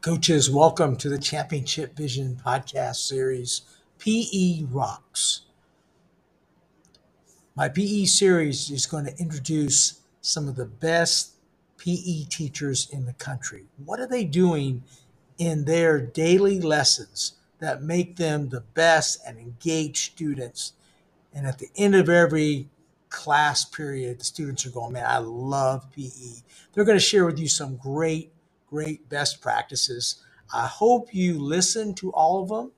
Coaches, welcome to the Championship Vision podcast series, PE Rocks. My PE series is going to introduce some of the best PE teachers in the country. What are they doing in their daily lessons that make them the best and engage students? And at the end of every class period, the students are going, Man, I love PE. They're going to share with you some great great best practices. I hope you listen to all of them,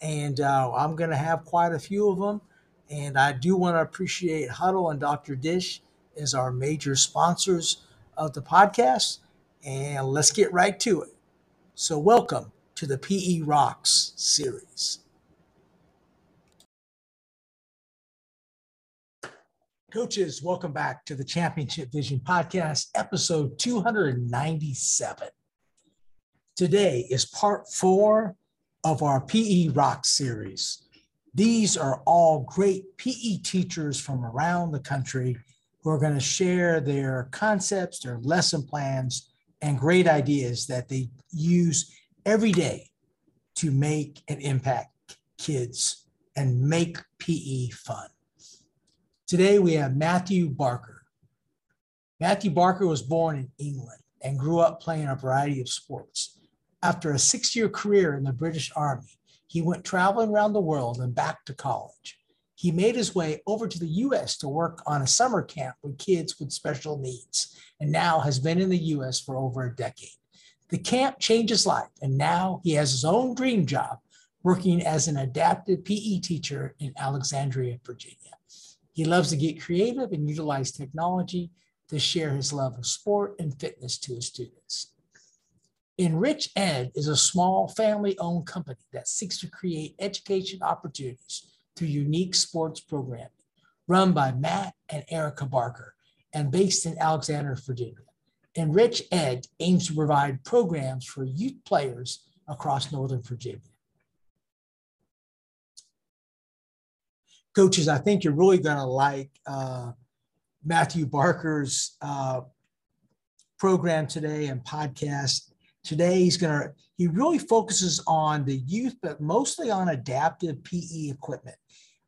and uh, I'm going to have quite a few of them. And I do want to appreciate Hudl and Dr. Dish as our major sponsors of the podcast. And let's get right to it. So, welcome to the PE Rocks series. Coaches, welcome back to the Championship Vision Podcast, episode 297. Today is part four of our PE Rock series. These are all great PE teachers from around the country who are going to share their concepts, their lesson plans, and great ideas that they use every day to make and impact kids and make PE fun. Today we have Matthew Barker. Matthew Barker was born in England and grew up playing a variety of sports. After a six year career in the British Army, he went traveling around the world and back to college. He made his way over to the US to work on a summer camp with kids with special needs, and now has been in the US for over a decade. The camp changed his life, and now he has his own dream job working as an adapted PE teacher in Alexandria, Virginia. He loves to get creative and utilize technology to share his love of sport and fitness to his students. Enrich Ed is a small family owned company that seeks to create education opportunities through unique sports programming, run by Matt and Erica Barker and based in Alexandria, Virginia. Enrich Ed aims to provide programs for youth players across Northern Virginia. Coaches, I think you're really going to like uh, Matthew Barker's uh, program today and podcast. Today, he's going to, he really focuses on the youth, but mostly on adaptive PE equipment.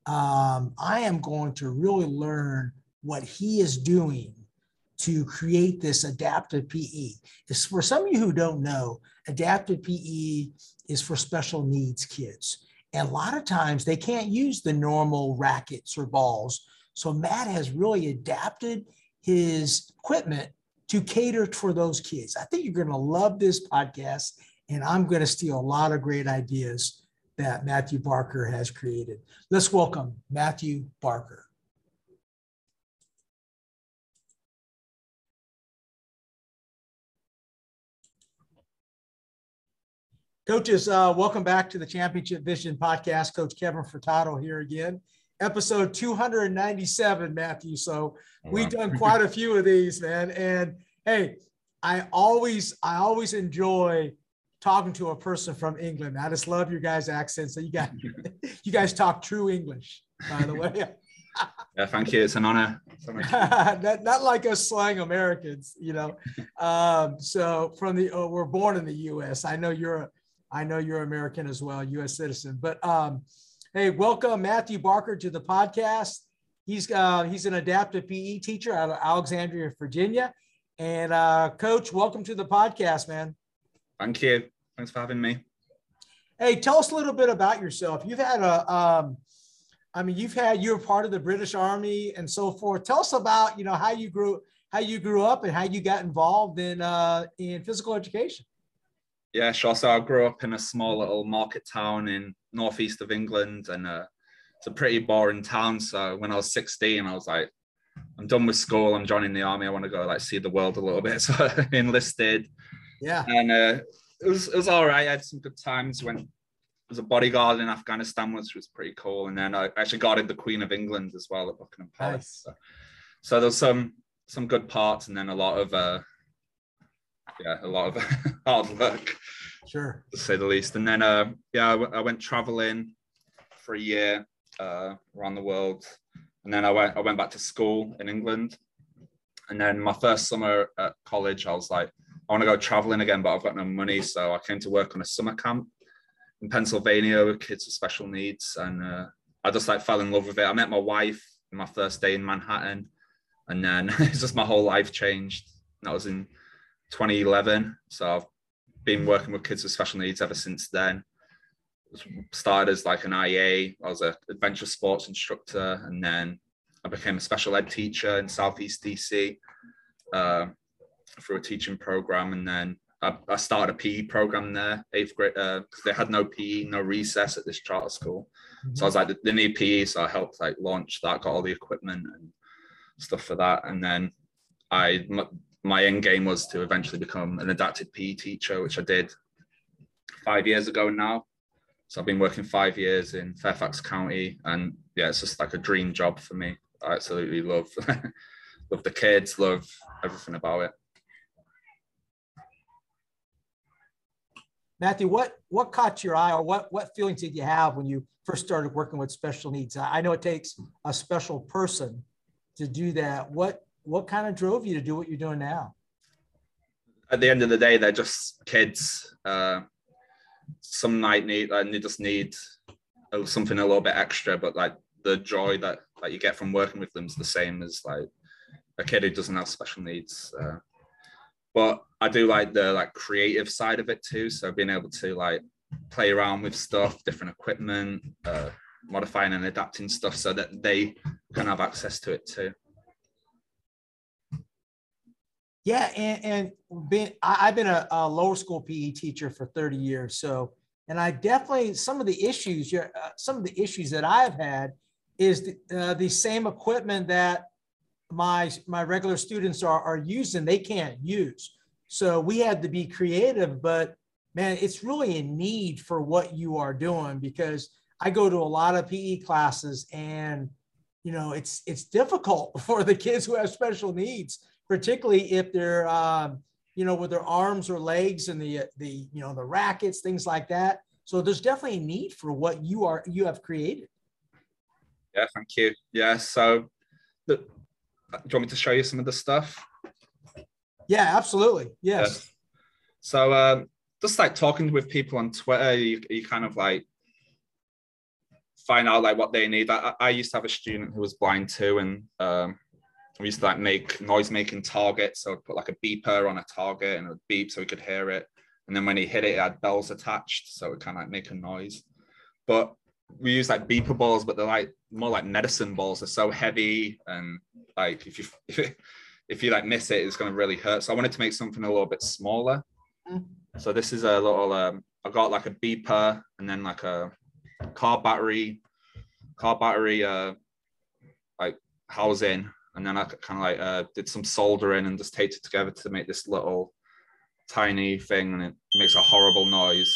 Um, I am going to really learn what he is doing to create this adaptive PE. It's for some of you who don't know, adaptive PE is for special needs kids. And a lot of times they can't use the normal rackets or balls. So Matt has really adapted his equipment to cater for those kids. I think you're going to love this podcast, and I'm going to steal a lot of great ideas that Matthew Barker has created. Let's welcome Matthew Barker. Coaches, uh, welcome back to the Championship Vision podcast. Coach Kevin Furtado here again. Episode 297, Matthew. So oh, we've done quite a few of these, man. And hey, I always, I always enjoy talking to a person from England. I just love your guys' accents. So you got, you guys talk true English, by the way. yeah, thank you. It's an honor. not, not like us slang Americans, you know. Um, so from the, oh, we're born in the U.S. I know you're I know you're American as well, U.S. citizen. But um, hey, welcome Matthew Barker to the podcast. He's uh, he's an adaptive PE teacher out of Alexandria, Virginia. And uh, Coach, welcome to the podcast, man. Thank you. Thanks for having me. Hey, tell us a little bit about yourself. You've had a, um, I mean, you've had you're part of the British Army and so forth. Tell us about you know how you grew how you grew up and how you got involved in uh, in physical education. Yeah, sure. So I grew up in a small little market town in northeast of England, and uh, it's a pretty boring town. So when I was 16, I was like, I'm done with school. I'm joining the army. I want to go like see the world a little bit. So I enlisted. Yeah. And uh, it was it was all right. I had some good times. Went was a bodyguard in Afghanistan, which was pretty cool. And then I actually guarded the Queen of England as well at Buckingham Palace. Nice. So, so there's some some good parts, and then a lot of uh, yeah, a lot of hard work, sure, to say the least. And then, uh, yeah, I, w- I went traveling for a year uh, around the world, and then I went I went back to school in England. And then my first summer at college, I was like, I want to go traveling again, but I've got no money. So I came to work on a summer camp in Pennsylvania with kids with special needs. And uh, I just like fell in love with it. I met my wife my first day in Manhattan. And then it's just my whole life changed. And that was in 2011. So I've been working with kids with special needs ever since then. Started as like an IA. I was an adventure sports instructor, and then I became a special ed teacher in Southeast DC uh, through a teaching program, and then I, I, started a PE program there, eighth grade, because uh, they had no PE, no recess at this charter school. Mm-hmm. So I was like, they need PE, so I helped like launch that, got all the equipment and stuff for that, and then I my end game was to eventually become an adapted PE teacher, which I did five years ago now. So I've been working five years in Fairfax County, and yeah, it's just like a dream job for me. I absolutely love love the kids, love everything about it. Matthew, what what caught your eye, or what what feelings did you have when you first started working with special needs? I know it takes a special person to do that. What what kind of drove you to do what you're doing now? At the end of the day, they're just kids. Uh, some night need and they just need something a little bit extra, but like the joy that that you get from working with them is the same as like a kid who doesn't have special needs. Uh, but I do like the like creative side of it too. So being able to like play around with stuff, different equipment, uh, modifying and adapting stuff so that they can have access to it too. Yeah, and, and been I, have been a, a, lower school PE teacher for 30 years. So, and I definitely some of the issues, uh, some of the issues that I've had is the, uh, the same equipment that my my regular students are are using. They can't use. So we had to be creative, but man, it's really a need for what you are doing because I go to a lot of PE classes and you know it's it's difficult for the kids who have special needs particularly if they're um, you know with their arms or legs and the the you know the rackets things like that. So there's definitely a need for what you are you have created. Yeah thank you. Yeah so the, do you want me to show you some of the stuff? Yeah absolutely. Yes. Yeah. so um, just like talking with people on twitter you, you kind of like find out like what they need. I, I used to have a student who was blind too and um, we used to like make noise making targets. So I'd put like a beeper on a target and it would beep so we could hear it. And then when he hit it, it had bells attached. So it kind of like make a noise. But we use like beeper balls, but they're like more like medicine balls. They're so heavy. And like if you if, if you like miss it, it's gonna really hurt. So I wanted to make something a little bit smaller. So this is a little um I got like a beeper and then like a car battery, car battery uh like housing and then I kind of like uh, did some soldering and just taped it together to make this little tiny thing, and it makes a horrible noise.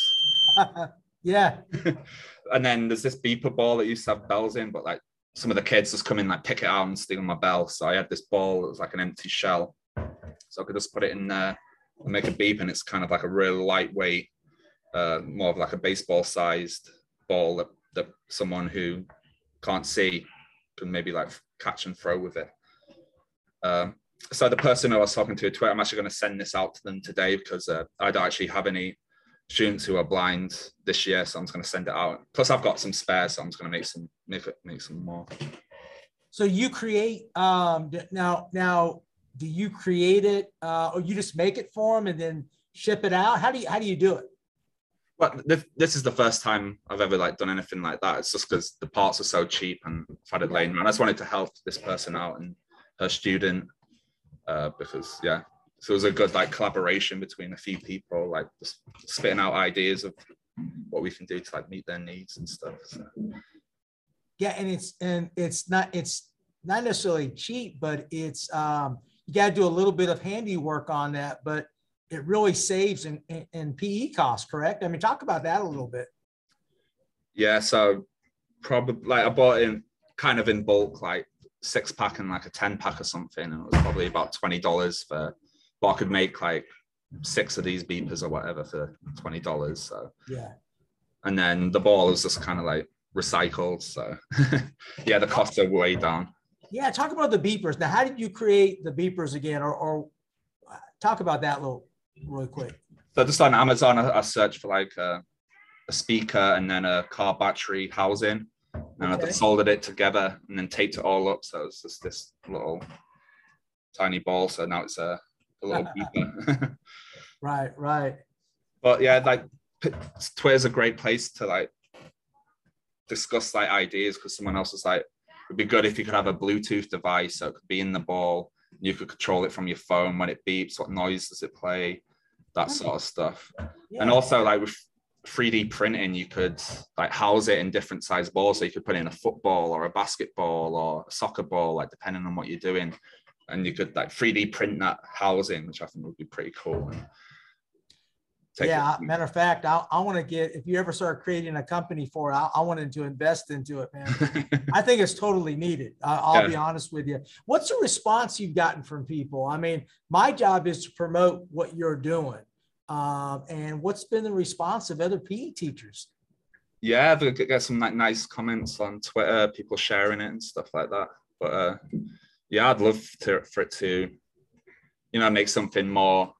yeah. and then there's this beeper ball that used to have bells in, but like some of the kids just come in like pick it out and steal my bell. So I had this ball that was like an empty shell, so I could just put it in there and make a beep, and it's kind of like a real lightweight, uh, more of like a baseball sized ball that, that someone who can't see can maybe like catch and throw with it. Um, so the person I was talking to, Twitter, I'm actually going to send this out to them today because uh, I don't actually have any students who are blind this year, so I'm just going to send it out. Plus, I've got some spare, so I'm just going to make some make it make some more. So you create um, now now. Do you create it, uh, or you just make it for them and then ship it out? How do you how do you do it? Well, this is the first time I've ever like done anything like that. It's just because the parts are so cheap and I've had it laying around. I just wanted to help this person out and her student uh, because yeah so it was a good like collaboration between a few people like just spitting out ideas of what we can do to like meet their needs and stuff so. yeah and it's and it's not it's not necessarily cheap but it's um you got to do a little bit of handiwork on that but it really saves in, in, in pe costs correct i mean talk about that a little bit yeah so probably like i bought in kind of in bulk like six pack and like a 10 pack or something. And it was probably about $20 for, but I could make like six of these beepers or whatever for $20. So, yeah. And then the ball is just kind of like recycled. So, yeah, the costs are way down. Yeah. Talk about the beepers. Now, how did you create the beepers again or, or uh, talk about that little? really quick. So just on Amazon, I, I searched for like a, a, speaker and then a car battery housing, and okay. I soldered it together and then taped it all up. So it's just this little tiny ball. So now it's a, a little beeper. right, right. But yeah, like Twitter's a great place to like discuss like ideas because someone else was like, it'd be good if you could have a Bluetooth device so it could be in the ball. You could control it from your phone when it beeps. What noise does it play? That sort of stuff. Yeah. And also like with 3D printing, you could like house it in different size balls. So you could put in a football or a basketball or a soccer ball, like depending on what you're doing. And you could like 3D print that housing, which I think would be pretty cool. And yeah, matter of fact, I, I want to get if you ever start creating a company for it, I, I wanted to invest into it, man. I think it's totally needed. I, will yeah. be honest with you. What's the response you've gotten from people? I mean, my job is to promote what you're doing, um, and what's been the response of other PE teachers? Yeah, I've got some like nice comments on Twitter, people sharing it and stuff like that. But uh, yeah, I'd love to, for it to, you know, make something more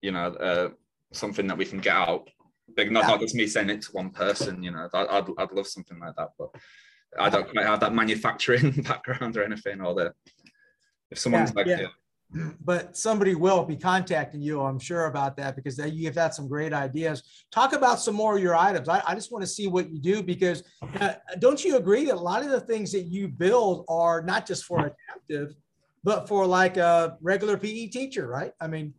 you know, uh, something that we can get out big not, yeah. not just me sending it to one person you know I'd, I'd, I'd love something like that but i don't quite have that manufacturing background or anything or the if someone's yeah, like yeah. But somebody will be contacting you i'm sure about that because that you've had some great ideas talk about some more of your items i, I just want to see what you do because uh, don't you agree that a lot of the things that you build are not just for adaptive but for like a regular pe teacher right i mean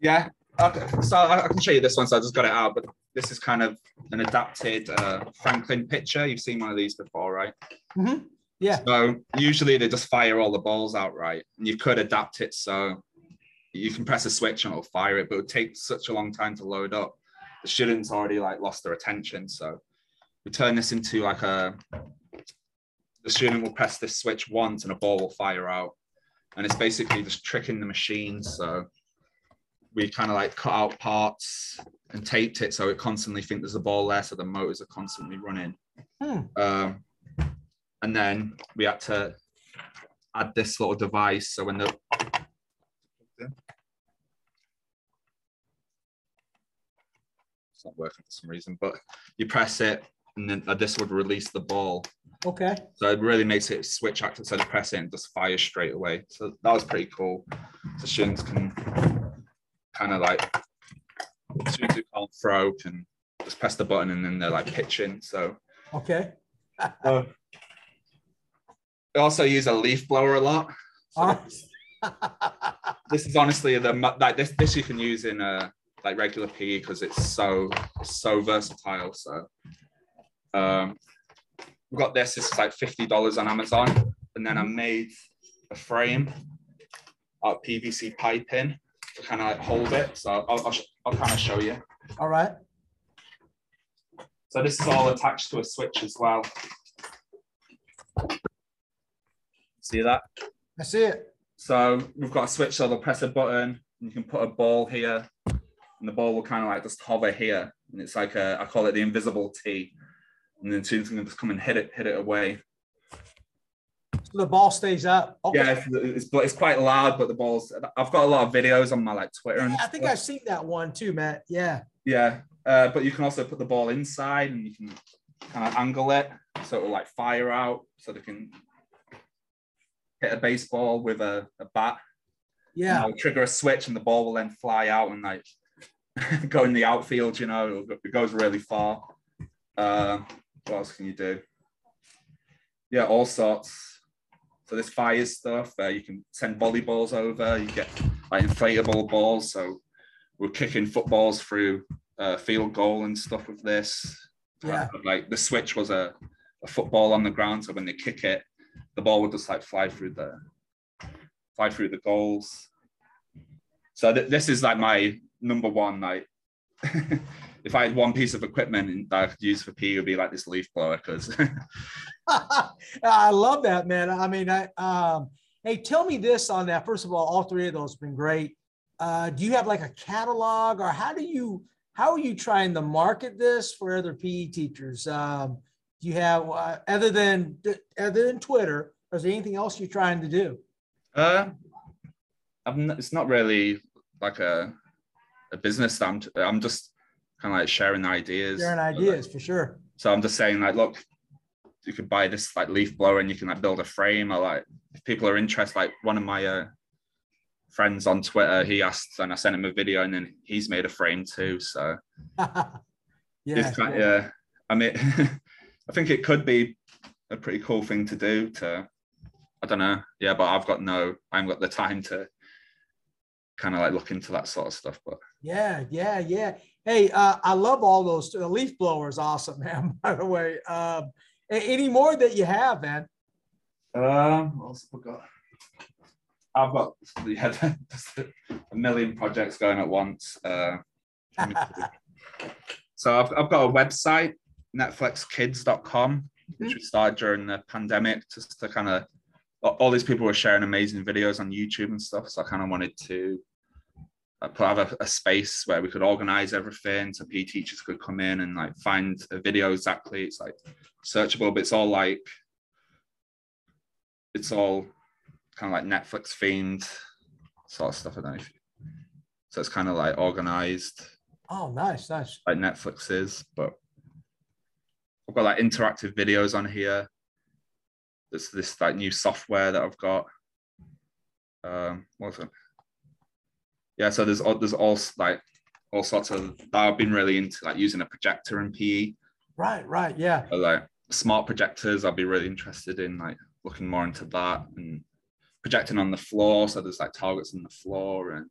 yeah Okay, so I can show you this one. So I just got it out, but this is kind of an adapted uh, Franklin pitcher. You've seen one of these before, right? Mm-hmm. Yeah. So usually they just fire all the balls outright. And you could adapt it so you can press a switch and it'll fire it, but it would take such a long time to load up. The students already like lost their attention. So we turn this into like a the student will press this switch once and a ball will fire out. And it's basically just tricking the machine. So we kind of like cut out parts and taped it so it constantly think there's a ball there, so the motors are constantly running. Hmm. Um, and then we had to add this little device so when the it's not working for some reason, but you press it and then uh, this would release the ball. Okay. So it really makes it switch active. So to press it and just fire straight away. So that was pretty cool. So students can kind of like soon as can't throw, can just press the button and then they're like pitching. So okay. uh, we also use a leaf blower a lot. So this is honestly the like this this you can use in a like regular PE because it's so so versatile. So um, we've got this. This is like fifty dollars on Amazon, and then I made a frame out PVC piping to kind of like hold it. So I'll, I'll, I'll kind of show you. All right. So this is all attached to a switch as well. See that? I see it. So we've got a switch, so they'll press a button, and you can put a ball here, and the ball will kind of like just hover here. And it's like a, I call it the invisible T. And then students can just come and hit it, hit it away. So the ball stays up. Okay. Yeah, it's, it's, it's quite loud, but the balls. I've got a lot of videos on my like Twitter. Yeah, I think I've seen that one too, Matt. Yeah. Yeah, uh, but you can also put the ball inside, and you can kind of angle it so it will like fire out, so they can hit a baseball with a, a bat. Yeah. I'll trigger a switch, and the ball will then fly out and like go in the outfield. You know, it goes really far. Uh, what else can you do? Yeah, all sorts. So this fire stuff. Uh, you can send volleyballs over. You get like inflatable balls. So we're kicking footballs through uh, field goal and stuff with this. Yeah. Like the switch was a, a football on the ground, so when they kick it, the ball would just like fly through the fly through the goals. So th- this is like my number one like if I had one piece of equipment that I could use for PE, it would be like this leaf blower because. I love that, man. I mean, I, um, hey, tell me this on that. First of all, all three of those have been great. Uh, do you have like a catalog, or how do you how are you trying to market this for other PE teachers? Um, do you have uh, other than other than Twitter? Is there anything else you're trying to do? Uh, not, it's not really like a a business. I'm I'm just kind of like sharing ideas. Sharing ideas for sure. So I'm just saying like, look, you could buy this like leaf blower and you can like build a frame or like if people are interested, like one of my uh, friends on Twitter, he asked and I sent him a video and then he's made a frame too. So yeah, kind yeah. I mean, I think it could be a pretty cool thing to do to, I don't know. Yeah, but I've got no, I haven't got the time to kind of like look into that sort of stuff. But yeah, yeah, yeah. Hey, uh, I love all those. The leaf blower is awesome, man. By the way, um, any more that you have, man? Um, what else have I got? I've got yeah, a million projects going at once. Uh, so I've, I've got a website, netflixkids.com, mm-hmm. which we started during the pandemic just to kind of all these people were sharing amazing videos on YouTube and stuff. So I kind of wanted to uh, put have a, a, space where we could organize everything so PE teachers could come in and like find a video exactly. It's like searchable, but it's all like it's all kind of like Netflix themed sort of stuff. I don't know if you, so it's kind of like organized. Oh, nice, nice. Like Netflix is, but I've got like interactive videos on here. There's this like new software that I've got. Um, what's it? Yeah, so there's there's all like all sorts of I've been really into like using a projector in PE. Right, right, yeah. So, like smart projectors, I'd be really interested in like looking more into that and projecting on the floor. So there's like targets on the floor and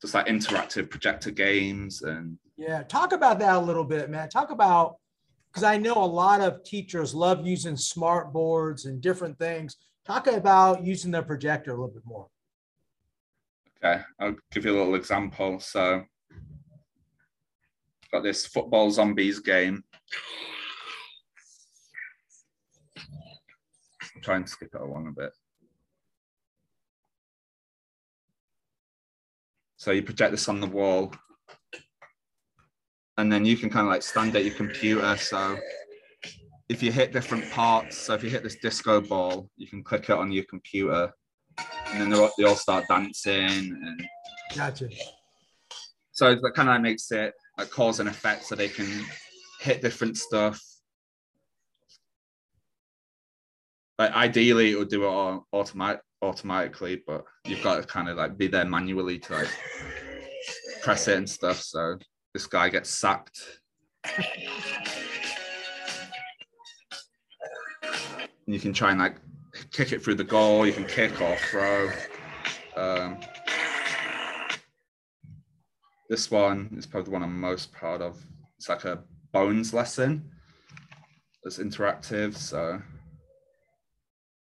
just like interactive projector games and yeah talk about that a little bit man talk about because i know a lot of teachers love using smart boards and different things. Talk about using the projector a little bit more. Okay i'll give you a little example. So got this football zombies game. I'll try and skip it along a bit. So you project this on the wall. And then you can kind of like stand at your computer. So if you hit different parts, so if you hit this disco ball, you can click it on your computer. And then all, they all start dancing. And gotcha. So that kind of makes it like cause and effect so they can hit different stuff. Like ideally, it would do it all automatic, automatically, but you've got to kind of like be there manually to like press it and stuff. So this guy gets sacked. You can try and like kick it through the goal. You can kick or throw. Um, this one is probably the one I'm most proud of. It's like a bones lesson. It's interactive, so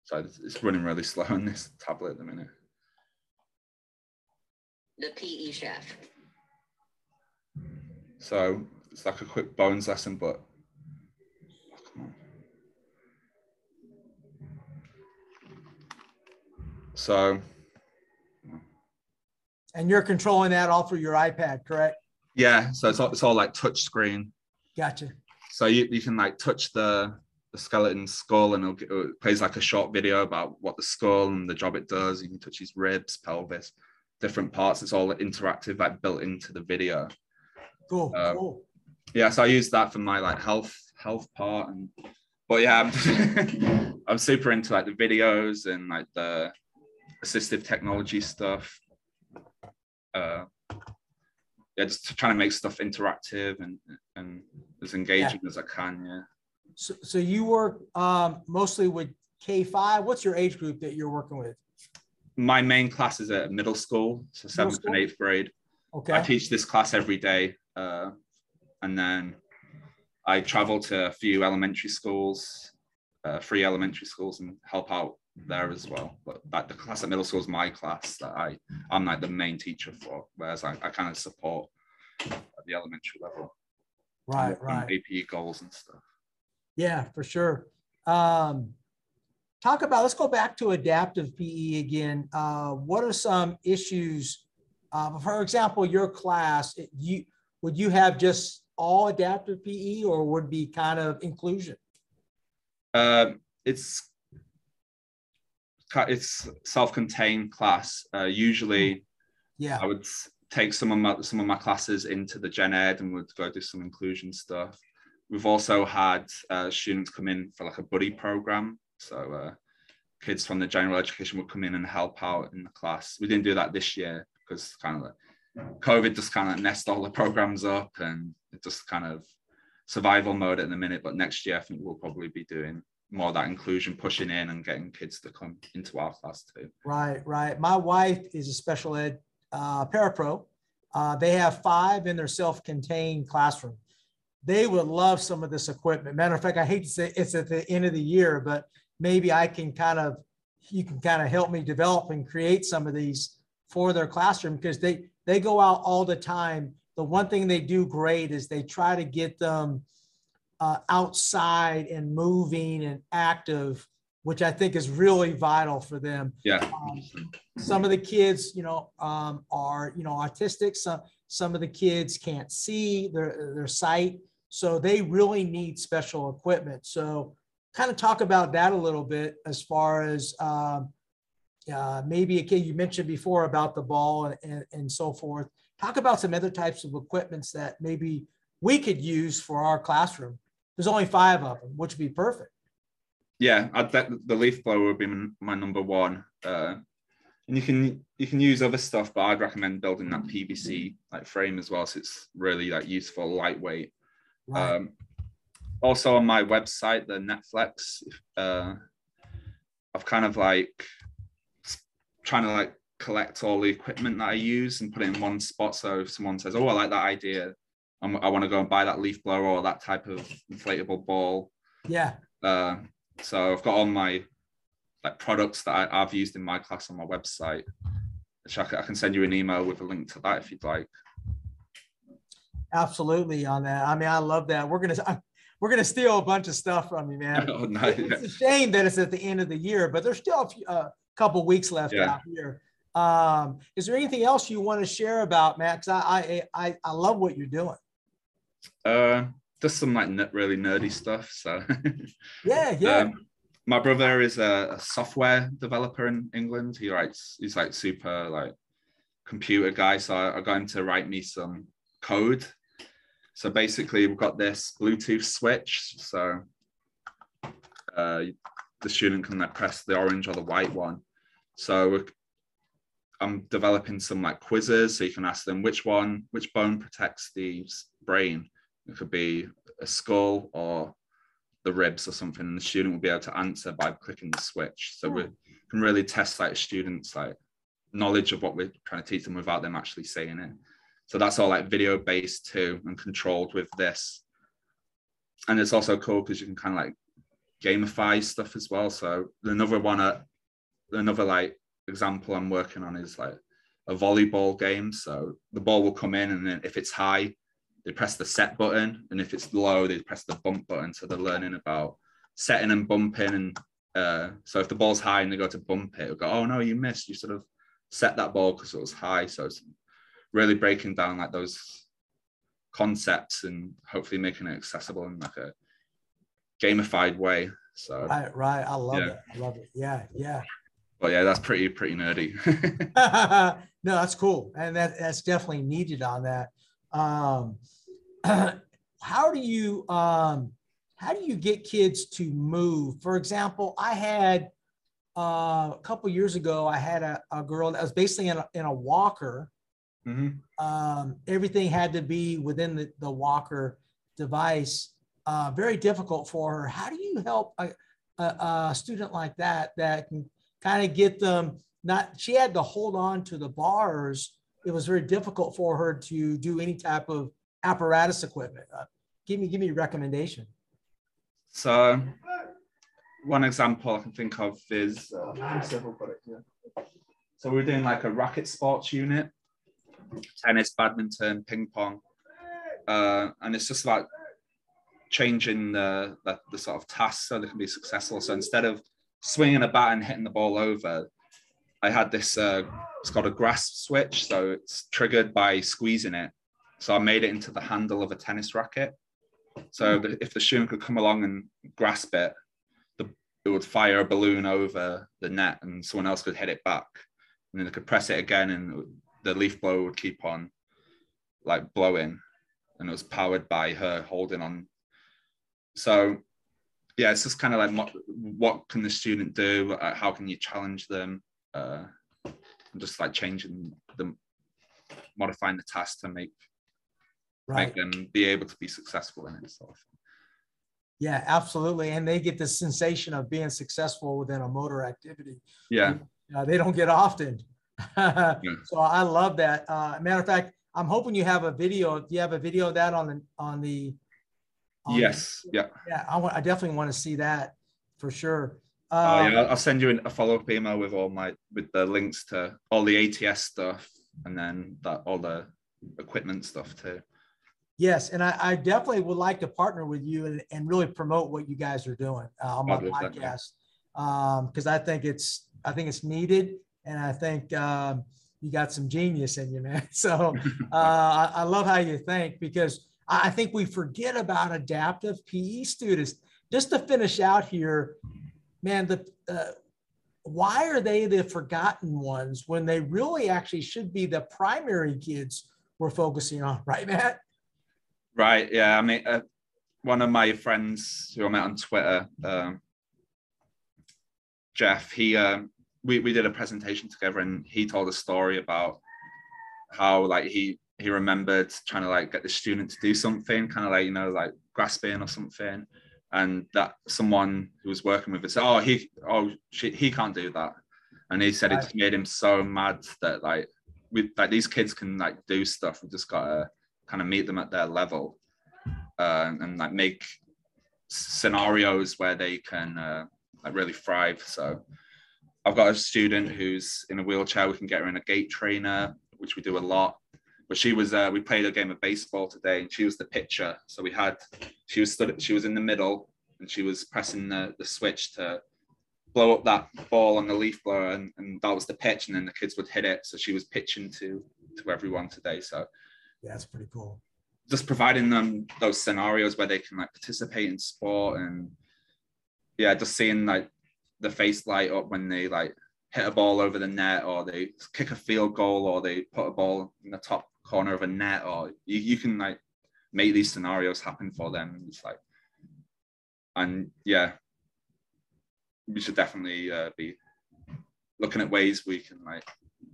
so it's running really slow on this tablet at the minute. The PE chef. So it's like a quick bones lesson, but oh, So. And you're controlling that all through your iPad, correct? Yeah. So it's all, it's all like touch screen. Gotcha. So you, you can like touch the the skeleton skull and it'll, it plays like a short video about what the skull and the job it does. You can touch his ribs, pelvis, different parts. It's all interactive, like built into the video. Cool. Um, cool. Yeah, so I use that for my like health health part, and but yeah, I'm, I'm super into like the videos and like the assistive technology stuff. Uh, yeah, just trying to make stuff interactive and and as engaging yeah. as I can. Yeah. So, so you work um, mostly with K five. What's your age group that you're working with? My main class is at middle school, so seventh school? and eighth grade. Okay. I teach this class every day, uh, and then I travel to a few elementary schools, uh, free elementary schools, and help out there as well. But that, the class at middle school is my class that I I'm like the main teacher for, whereas I, I kind of support at the elementary level. Right, right. IEP goals and stuff. Yeah, for sure. Um, talk about, let's go back to adaptive PE again. Uh, what are some issues? Uh, for example, your class, you would you have just all adaptive PE or would be kind of inclusion? Uh, it's it's self-contained class. Uh, usually, Yeah. I would take some of my some of my classes into the gen ed and would go do some inclusion stuff. We've also had uh, students come in for like a buddy program. So uh, kids from the general education would come in and help out in the class. We didn't do that this year because kind of like COVID just kind of messed all the programs up and it just kind of survival mode at the minute. But next year, I think we'll probably be doing more that inclusion, pushing in and getting kids to come into our class too. Right, right. My wife is a special ed uh, parapro. Uh, they have five in their self-contained classroom. They would love some of this equipment. Matter of fact, I hate to say it's at the end of the year, but maybe I can kind of, you can kind of help me develop and create some of these for their classroom because they they go out all the time. The one thing they do great is they try to get them uh, outside and moving and active, which I think is really vital for them. Yeah. Um, some of the kids, you know, um, are you know autistic. Some some of the kids can't see their their sight, so they really need special equipment. So, kind of talk about that a little bit as far as um, uh, maybe a kid you mentioned before about the ball and, and, and so forth. Talk about some other types of equipments that maybe we could use for our classroom. There's only five of them, which would be perfect. Yeah, I'd, the leaf blower would be my number one. Uh, and you can you can use other stuff, but I'd recommend building that PVC like frame as well. So it's really like useful, lightweight. Right. Um, also on my website, the Netflix, uh, I've kind of like trying to like collect all the equipment that I use and put it in one spot. So if someone says, "Oh, I like that idea," I'm, i want to go and buy that leaf blower or that type of inflatable ball. Yeah. Uh, so I've got all my like products that I, have used in my class on my website. Which I, I can send you an email with a link to that if you'd like. Absolutely on that. I mean, I love that. We're gonna we're gonna steal a bunch of stuff from you, man. Oh, no, it's a shame that it's at the end of the year, but there's still a few, uh, couple weeks left yeah. out here. Um, is there anything else you want to share about Max? I, I I I love what you're doing. Uh, just some like really nerdy stuff. So yeah, yeah. Um, my brother is a, a, software developer in England. He writes. He's like super like computer guy. So I, I got him to write me some code. So basically, we've got this Bluetooth switch. So uh, the student can like press the orange or the white one. So I'm developing some like quizzes, so you can ask them which one, which bone protects the brain. It could be a skull or the ribs or something, and the student will be able to answer by clicking the switch. So we hmm. can really test like students like knowledge of what we're trying to teach them without them actually saying it. So that's all like video based too and controlled with this. And it's also cool because you can kind of like gamify stuff as well. So another one, another like example I'm working on is like a volleyball game. So the ball will come in, and then if it's high, they press the set button, and if it's low, they press the bump button. So they're learning about setting and bumping. And uh, so if the ball's high and they go to bump it, it'll go, oh no, you missed. You sort of set that ball because it was high. So it's really breaking down like those concepts and hopefully making it accessible in like a gamified way. So right, right. I love yeah. it. I love it. Yeah, yeah. But yeah, that's pretty pretty nerdy. no, that's cool, and that that's definitely needed on that. Um, how do you um, how do you get kids to move? For example, I had uh, a couple years ago, I had a, a girl that was basically in a, in a walker. Mm-hmm. Um, everything had to be within the, the walker device uh, very difficult for her. How do you help a, a, a student like that that can kind of get them not? She had to hold on to the bars. It was very difficult for her to do any type of apparatus equipment. Uh, give me give me a recommendation. So one example I can think of is uh, so we're doing like a racket sports unit, tennis, badminton, ping pong, uh, and it's just about changing the, the, the sort of tasks so they can be successful. So instead of swinging a bat and hitting the ball over, I had this. Uh, it's got a grasp switch, so it's triggered by squeezing it. So I made it into the handle of a tennis racket. So the, if the student could come along and grasp it, the, it would fire a balloon over the net, and someone else could hit it back. And then they could press it again, and the leaf blower would keep on like blowing, and it was powered by her holding on. So yeah, it's just kind of like what can the student do? Uh, how can you challenge them? Uh, just like changing them, modifying the task to make right. make them be able to be successful in it. So. Yeah, absolutely. And they get the sensation of being successful within a motor activity. Yeah. Uh, they don't get often. yeah. So I love that. Uh, matter of fact, I'm hoping you have a video. Do you have a video of that on the on the? Yes. Yeah. Yeah. I want. I definitely want to see that for sure. Uh, yeah, I'll send you a follow up email with all my with the links to all the ATS stuff and then that all the equipment stuff too. Yes, and I, I, definitely would like to partner with you and, and really promote what you guys are doing uh, on my podcast because um, I think it's I think it's needed, and I think um, you got some genius in you, man. So uh, I, I, love how you think because I, think we forget about adaptive PE students. Just to finish out here, man, the uh, why are they the forgotten ones when they really actually should be the primary kids we're focusing on, right, Matt? Right. Yeah. I mean, uh, one of my friends who I met on Twitter, um, Jeff, he uh, we we did a presentation together, and he told a story about how like he he remembered trying to like get the student to do something, kind of like you know like grasping or something, and that someone who was working with it said, "Oh, he oh she, he can't do that," and he said right. it made him so mad that like we like these kids can like do stuff. We just gotta kind of meet them at their level uh, and like make scenarios where they can uh, like really thrive. So I've got a student who's in a wheelchair. We can get her in a gait trainer, which we do a lot. But she was uh, we played a game of baseball today, and she was the pitcher. So we had she was stood she was in the middle, and she was pressing the, the switch to blow up that ball on the leaf blower, and, and that was the pitch, and then the kids would hit it. So she was pitching to to everyone today. So yeah, that's pretty cool. Just providing them those scenarios where they can like participate in sport and yeah, just seeing like the face light up when they like hit a ball over the net or they kick a field goal or they put a ball in the top corner of a net or you, you can like make these scenarios happen for them. It's like and yeah, we should definitely uh, be looking at ways we can like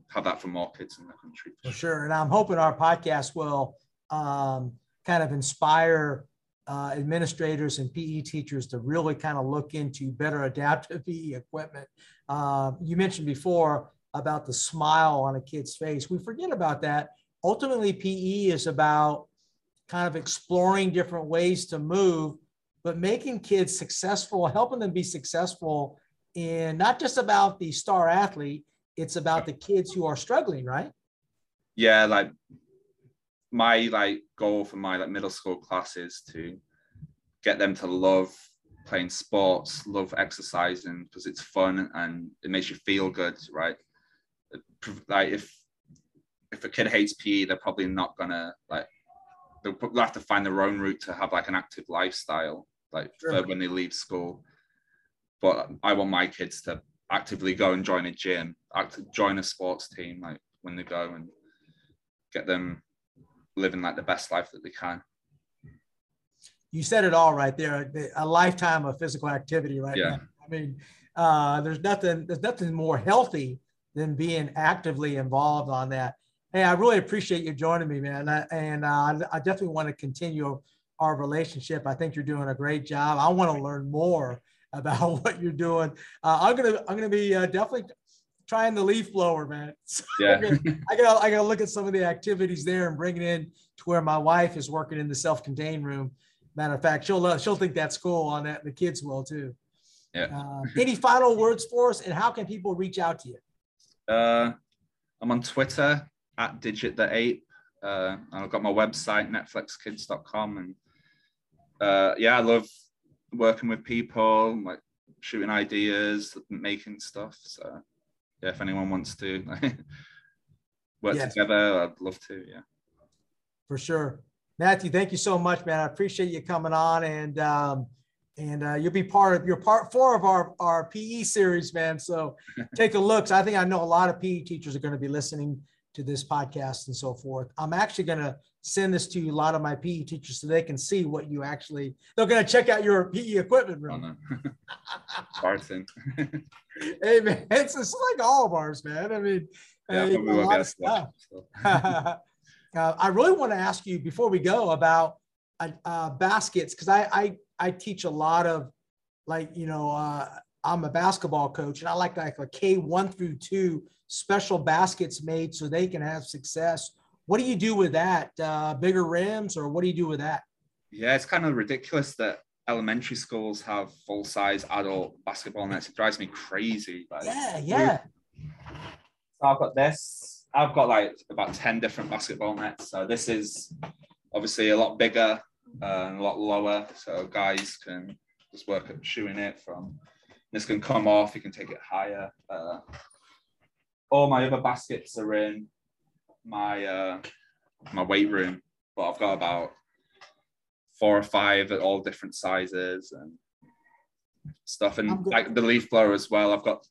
have that for more kids in the country. For sure. And I'm hoping our podcast will um, kind of inspire uh, administrators and PE teachers to really kind of look into better adaptive PE equipment. Uh, you mentioned before about the smile on a kid's face. We forget about that. Ultimately, PE is about kind of exploring different ways to move, but making kids successful, helping them be successful in not just about the star athlete, it's about the kids who are struggling, right? Yeah, like my like goal for my like middle school class is to get them to love playing sports, love exercising because it's fun and it makes you feel good, right? Like if if a kid hates PE, they're probably not gonna like they'll have to find their own route to have like an active lifestyle, like sure. when they leave school. But I want my kids to actively go and join a gym, act, join a sports team, like when they go and get them living like the best life that they can. You said it all right there. A lifetime of physical activity, right? Yeah. Now. I mean, uh, there's nothing. There's nothing more healthy than being actively involved on that. Hey, I really appreciate you joining me, man. And uh, I definitely want to continue our relationship. I think you're doing a great job. I want to learn more about what you're doing. Uh, I'm gonna I'm gonna be uh, definitely trying the leaf blower, man. So yeah. I gotta I gotta look at some of the activities there and bring it in to where my wife is working in the self-contained room. Matter of fact, she'll uh, she'll think that's cool on that. The kids will too. Yeah. Uh, any final words for us, and how can people reach out to you? Uh, I'm on Twitter at digit the ape. Uh, and I've got my website netflixkids.com and uh, yeah, I love working with people, like shooting ideas, making stuff. So yeah, if anyone wants to work yes. together, I'd love to. Yeah. For sure. Matthew, thank you so much, man. I appreciate you coming on and um, and uh, you'll be part of you're part four of our, our PE series, man. So take a look. So I think I know a lot of PE teachers are going to be listening to this podcast and so forth. I'm actually going to send this to a lot of my PE teachers so they can see what you actually. They're going to check out your PE equipment room. Oh, no. hey man, it's just like all of ours, man. I mean, yeah, uh, a lot of stuff. uh, I really want to ask you before we go about uh, uh baskets because I, I I teach a lot of like you know uh, I'm a basketball coach and I like like a K one through two special baskets made so they can have success. What do you do with that? Uh, bigger rims, or what do you do with that? Yeah, it's kind of ridiculous that elementary schools have full size adult basketball nets. It drives me crazy. Like, yeah, yeah. So I've got this. I've got like about 10 different basketball nets. So this is obviously a lot bigger uh, and a lot lower. So guys can just work at shooting it from this can come off, you can take it higher. Uh, all my other baskets are in my uh, my weight room, but I've got about four or five at all different sizes and stuff, and like the leaf blower as well. I've got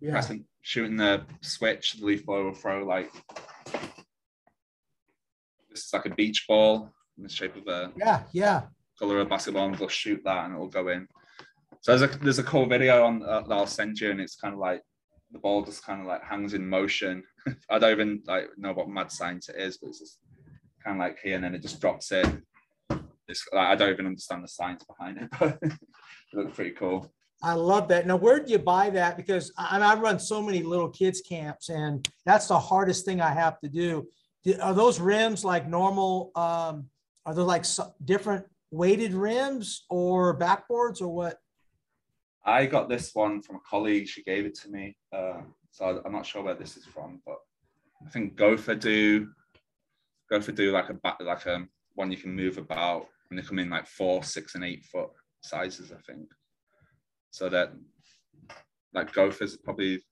yeah. pressing, shooting the switch. The leaf blower will throw like this is like a beach ball in the shape of a yeah yeah color of basketball, and they'll shoot that and it'll go in. So there's a there's a cool video on uh, that I'll send you, and it's kind of like the ball just kind of like hangs in motion. I don't even like know what mad science it is, but it's just kind of like here and then it just drops in. It's like, I don't even understand the science behind it, but it looks pretty cool. I love that. Now, where do you buy that? Because I, I run so many little kids camps, and that's the hardest thing I have to do. Are those rims like normal? Um, are they like different weighted rims or backboards or what? I got this one from a colleague. She gave it to me. Uh, so I'm not sure where this is from, but I think Gopher do Gopher do like a like a one you can move about, and they come in like four, six, and eight foot sizes. I think. So that like Gophers probably,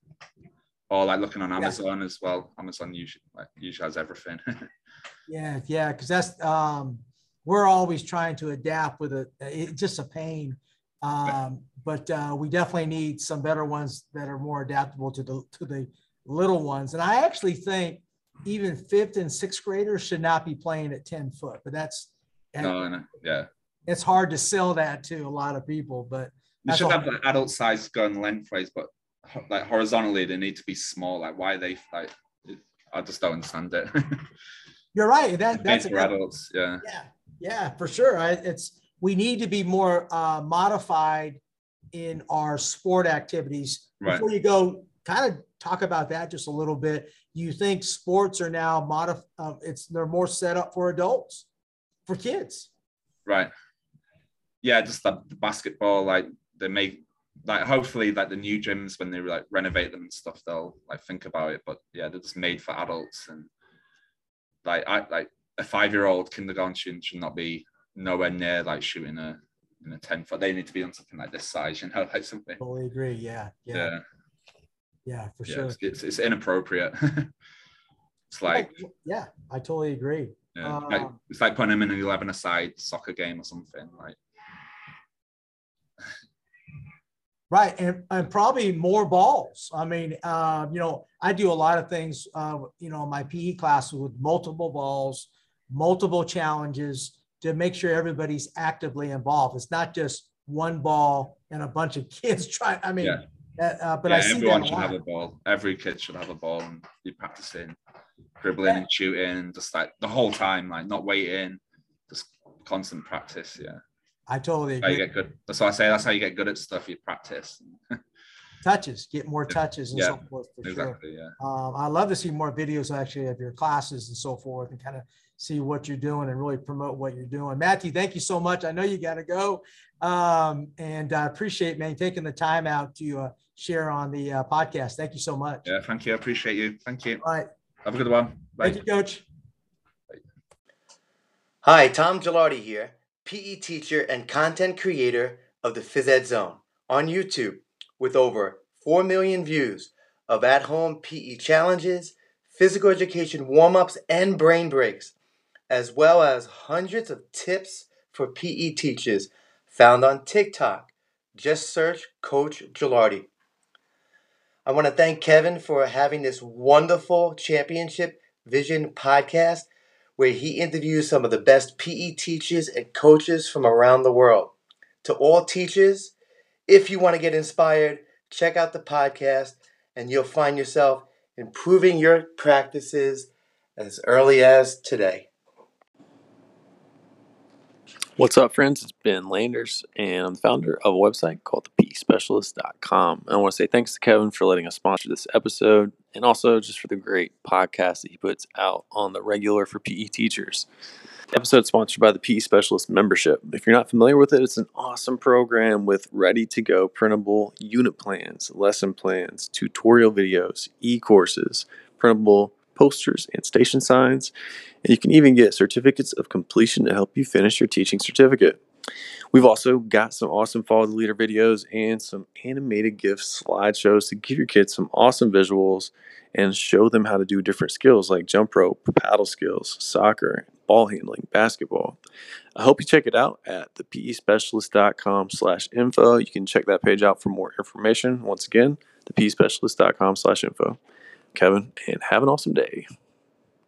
or like looking on Amazon yeah. as well. Amazon usually like usually has everything. yeah, yeah, because that's um, we're always trying to adapt with it. It's just a pain um, but uh, we definitely need some better ones that are more adaptable to the to the little ones. And I actually think even fifth and sixth graders should not be playing at 10 foot, but that's no, no, yeah. It's hard to sell that to a lot of people, but you should have the adult size gun lengthways, but like horizontally they need to be small. Like why they like I just don't understand it. You're right. That that's for adults. Yeah. Yeah. Yeah, for sure. I, it's we need to be more uh, modified in our sport activities. Right. Before you go, kind of talk about that just a little bit. You think sports are now modified? uh, it's they're more set up for adults, for kids. Right. Yeah, just the, the basketball, like they make like hopefully like the new gyms when they like renovate them and stuff, they'll like think about it. But yeah, they're just made for adults and like I like a five year old kindergarten student should not be nowhere near like shooting a in a 10 foot. They need to be on something like this size, you know, like something. Totally agree. Yeah. Yeah. Yeah, yeah for yeah, sure. It's, it's, it's inappropriate. it's like, yeah, I totally agree. Yeah, um, like, it's like putting him in an 11 aside soccer game or something. Like, Right, and, and probably more balls. I mean, uh, you know, I do a lot of things, uh, you know, my PE classes with multiple balls, multiple challenges, to make sure everybody's actively involved. It's not just one ball and a bunch of kids trying. I mean, yeah. Uh, uh but yeah, I see everyone should have a ball. Every kid should have a ball and be practicing dribbling yeah. and shooting, just like the whole time, like not waiting, just constant practice. Yeah. I totally agree. you get good. That's why I say that's how you get good at stuff. You practice. touches, get more touches and yeah, so forth. For exactly. Sure. Yeah. Um, I love to see more videos actually of your classes and so forth, and kind of see what you're doing and really promote what you're doing. Matthew, thank you so much. I know you got to go, um, and I appreciate man taking the time out to uh, share on the uh, podcast. Thank you so much. Yeah, thank you. I appreciate you. Thank you. All right. Have a good one. Bye. Thank you, Coach. Hi, Tom Gelardi here, PE teacher and content creator of the Phys Ed Zone on YouTube with over 4 million views of at home PE challenges, physical education warm ups, and brain breaks as well as hundreds of tips for PE teachers found on TikTok. Just search Coach Gilardi. I want to thank Kevin for having this wonderful championship Vision podcast, where he interviews some of the best PE teachers and coaches from around the world. To all teachers, if you want to get inspired, check out the podcast and you'll find yourself improving your practices as early as today. What's up, friends? It's Ben Landers, and I'm the founder of a website called thepespecialist.com. I want to say thanks to Kevin for letting us sponsor this episode, and also just for the great podcast that he puts out on the regular for PE teachers. The episode is sponsored by the PE Specialist membership. If you're not familiar with it, it's an awesome program with ready to go printable unit plans, lesson plans, tutorial videos, e courses, printable posters, and station signs. And you can even get certificates of completion to help you finish your teaching certificate. We've also got some awesome Follow the Leader videos and some animated GIF slideshows to give your kids some awesome visuals and show them how to do different skills like jump rope, paddle skills, soccer, ball handling, basketball. I hope you check it out at thepespecialist.com slash info. You can check that page out for more information. Once again, thepespecialist.com slash info. Kevin, and have an awesome day.